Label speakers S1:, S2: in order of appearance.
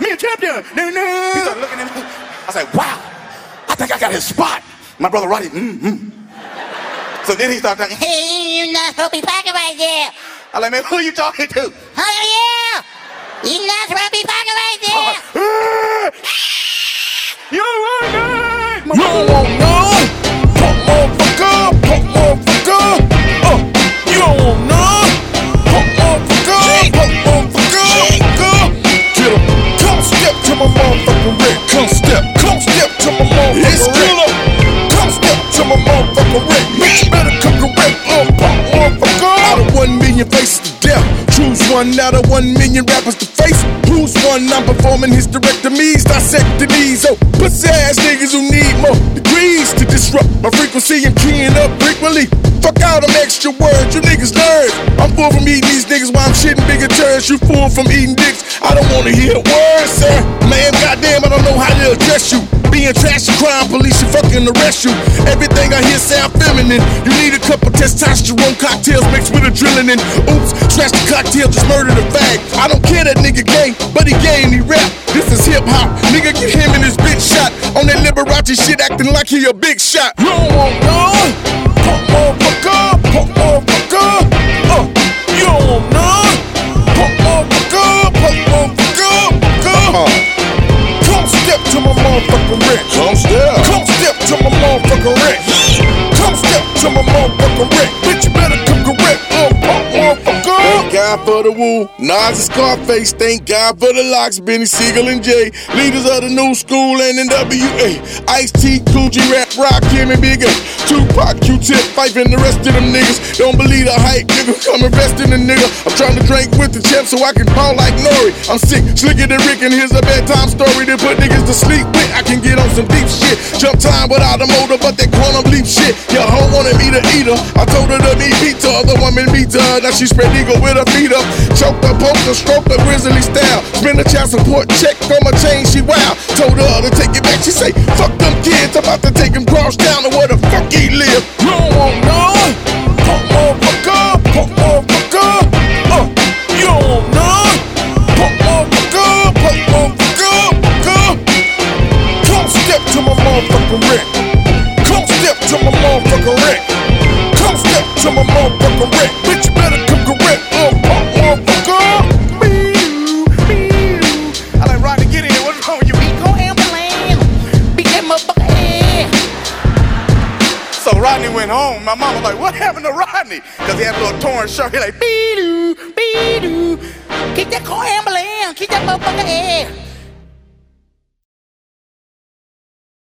S1: no, no. He started looking at me. I said, wow, I think I got his spot. My brother Roddy, mm-hmm. So then he started talking, hey, you're not supposed to be parking right there. I like, man, who are you talking to? Oh, yeah. You're not supposed to be parking right there. you want none.
S2: You don't want none. Rig. Bitch, you better come correct, little punk motherfucker. Out of one million faces to death, choose one out of one million rappers to face. Who's one? I'm performing hysterectomies, dissectomies. Oh, pussy ass niggas who need more degrees to disrupt my frequency and keying up frequently. Fuck out them extra words, you niggas learn. I'm full from eating these niggas while I'm shitting bigger turns. You fool from eating dicks. I don't wanna hear words, sir. Address you. Being trash and crime, police should fucking arrest you. Everything I hear sound feminine. You need a couple testosterone cocktails mixed with adrenaline. Oops, trash the cocktail, just murdered a fag. I don't care that nigga gay, but he gay and he rap. This is hip hop. Nigga, get him and his bitch shot. On that Liberace shit, acting like he a big shot. Want none. My God for the Wu. Nas and Scarface. Thank God for the LOX. Beanie Sigel and Jay. Leaders of the new school and NWA. Ice T, Cool Rap, Rock, Kim and Big A. Tupac, Q-Tip, Phife and the rest of them niggas. Don't believe the hype, nigga. Come invest in the nigga. I'm trying to drink with the champ so I can ball like Nori. I'm sick, slicker than Rick, and here's a bedtime story to put niggas to sleep with. I can get on some deep shit. Jump time without a motor, but that quantum leap shit. Your hoe wanted me to eat her. I told her to meet pizza, other woman meet her. Now she spread eagle with her feet up. Choke her, poke her, stroke her, grizzly style. Spend a child support check on my chain, she wow. Told her to take it back, she say, fuck them kids. I'm about to take him cross town to where the fuck he live. You don't want none. Punk motherfucker, punk motherfucker. Uh, you don't want none. Punk motherfucker, punk motherfucker. Come step to my motherfucking wreck. Come step to my motherfucking wreck. Come step to my motherfucking wreck. Bitch,
S1: With you? Ambulance. Beat that motherfucker. So Rodney went home. My mama was like, what happened to Rodney? Because he had a little torn shirt. He like, bee-doo, bee-doo. Kick that car ambulance. Kick that motherfucker head.